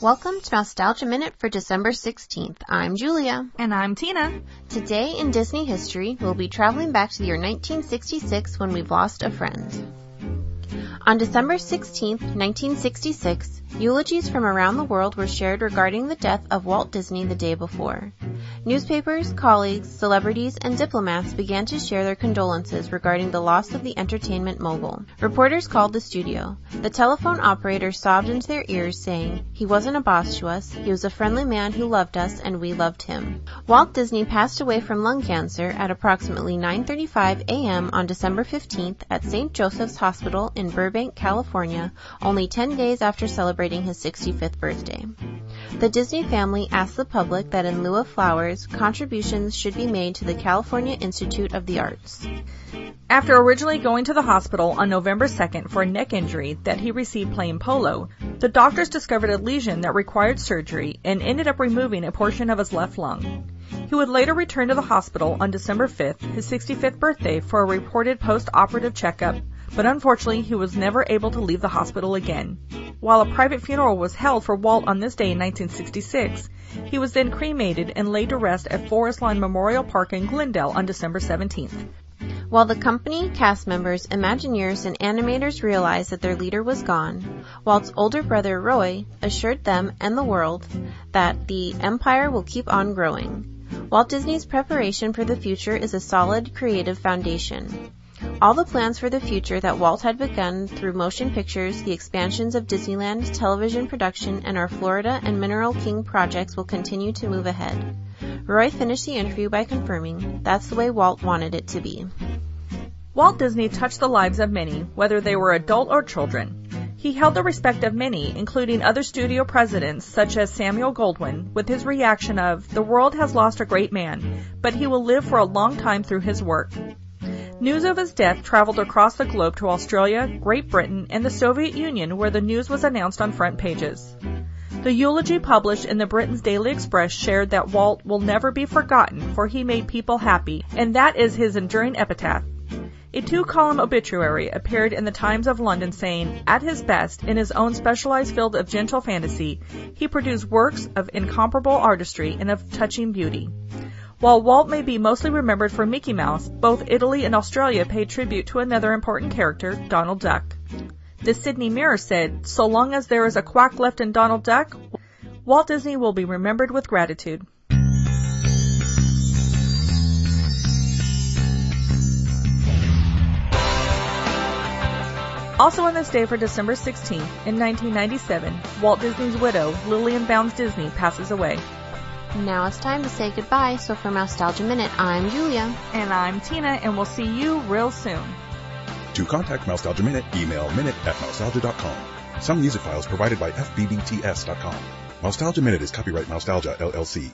Welcome to Mousetalgia Minute for December 16th. I'm Julia. And I'm Tina. Today in Disney history, we'll be traveling back to the year 1966 when we've lost a friend. On December 16, 1966, eulogies from around the world were shared regarding the death of Walt Disney the day before. Newspapers, colleagues, celebrities, and diplomats began to share their condolences regarding the loss of the entertainment mogul. Reporters called the studio. The telephone operator sobbed into their ears saying, he wasn't a boss to us, he was a friendly man who loved us and we loved him. Walt Disney passed away from lung cancer at approximately 9.35 a.m. on December 15th at St. Joseph's Hospital in Burbank, California, only 10 days after celebrating his 65th birthday. The Disney family asked the public that in lieu of flowers, contributions should be made to the California Institute of the Arts. After originally going to the hospital on November 2nd for a neck injury that he received playing polo, the doctors discovered a lesion that required surgery and ended up removing a portion of his left lung. He would later return to the hospital on December 5th, his 65th birthday, for a reported post-operative checkup, but unfortunately he was never able to leave the hospital again. While a private funeral was held for Walt on this day in 1966, he was then cremated and laid to rest at Forest Lawn Memorial Park in Glendale on December 17th. While the company, cast members, Imagineers, and animators realized that their leader was gone, Walt's older brother Roy assured them and the world that the empire will keep on growing. Walt Disney's preparation for the future is a solid creative foundation. All the plans for the future that Walt had begun through motion pictures, the expansions of Disneyland, television production, and our Florida and Mineral King projects will continue to move ahead. Roy finished the interview by confirming that's the way Walt wanted it to be. Walt Disney touched the lives of many, whether they were adult or children. He held the respect of many, including other studio presidents such as Samuel Goldwyn, with his reaction of, the world has lost a great man, but he will live for a long time through his work. News of his death traveled across the globe to Australia, Great Britain, and the Soviet Union where the news was announced on front pages. The eulogy published in the Britain's Daily Express shared that Walt will never be forgotten for he made people happy, and that is his enduring epitaph. A two-column obituary appeared in the Times of London saying, at his best, in his own specialized field of gentle fantasy, he produced works of incomparable artistry and of touching beauty. While Walt may be mostly remembered for Mickey Mouse, both Italy and Australia paid tribute to another important character, Donald Duck. The Sydney Mirror said, so long as there is a quack left in Donald Duck, Walt Disney will be remembered with gratitude. Also on this day for December 16th, in 1997, Walt Disney's widow, Lillian Bounds Disney, passes away. Now it's time to say goodbye, so for Mousetalgia Minute, I'm Julia. And I'm Tina, and we'll see you real soon. To contact Mousetalgia Minute, email minute at mousetalgia.com. Some music files provided by FBBTS.com. Mousetalgia Minute is copyright Mousetalgia, LLC.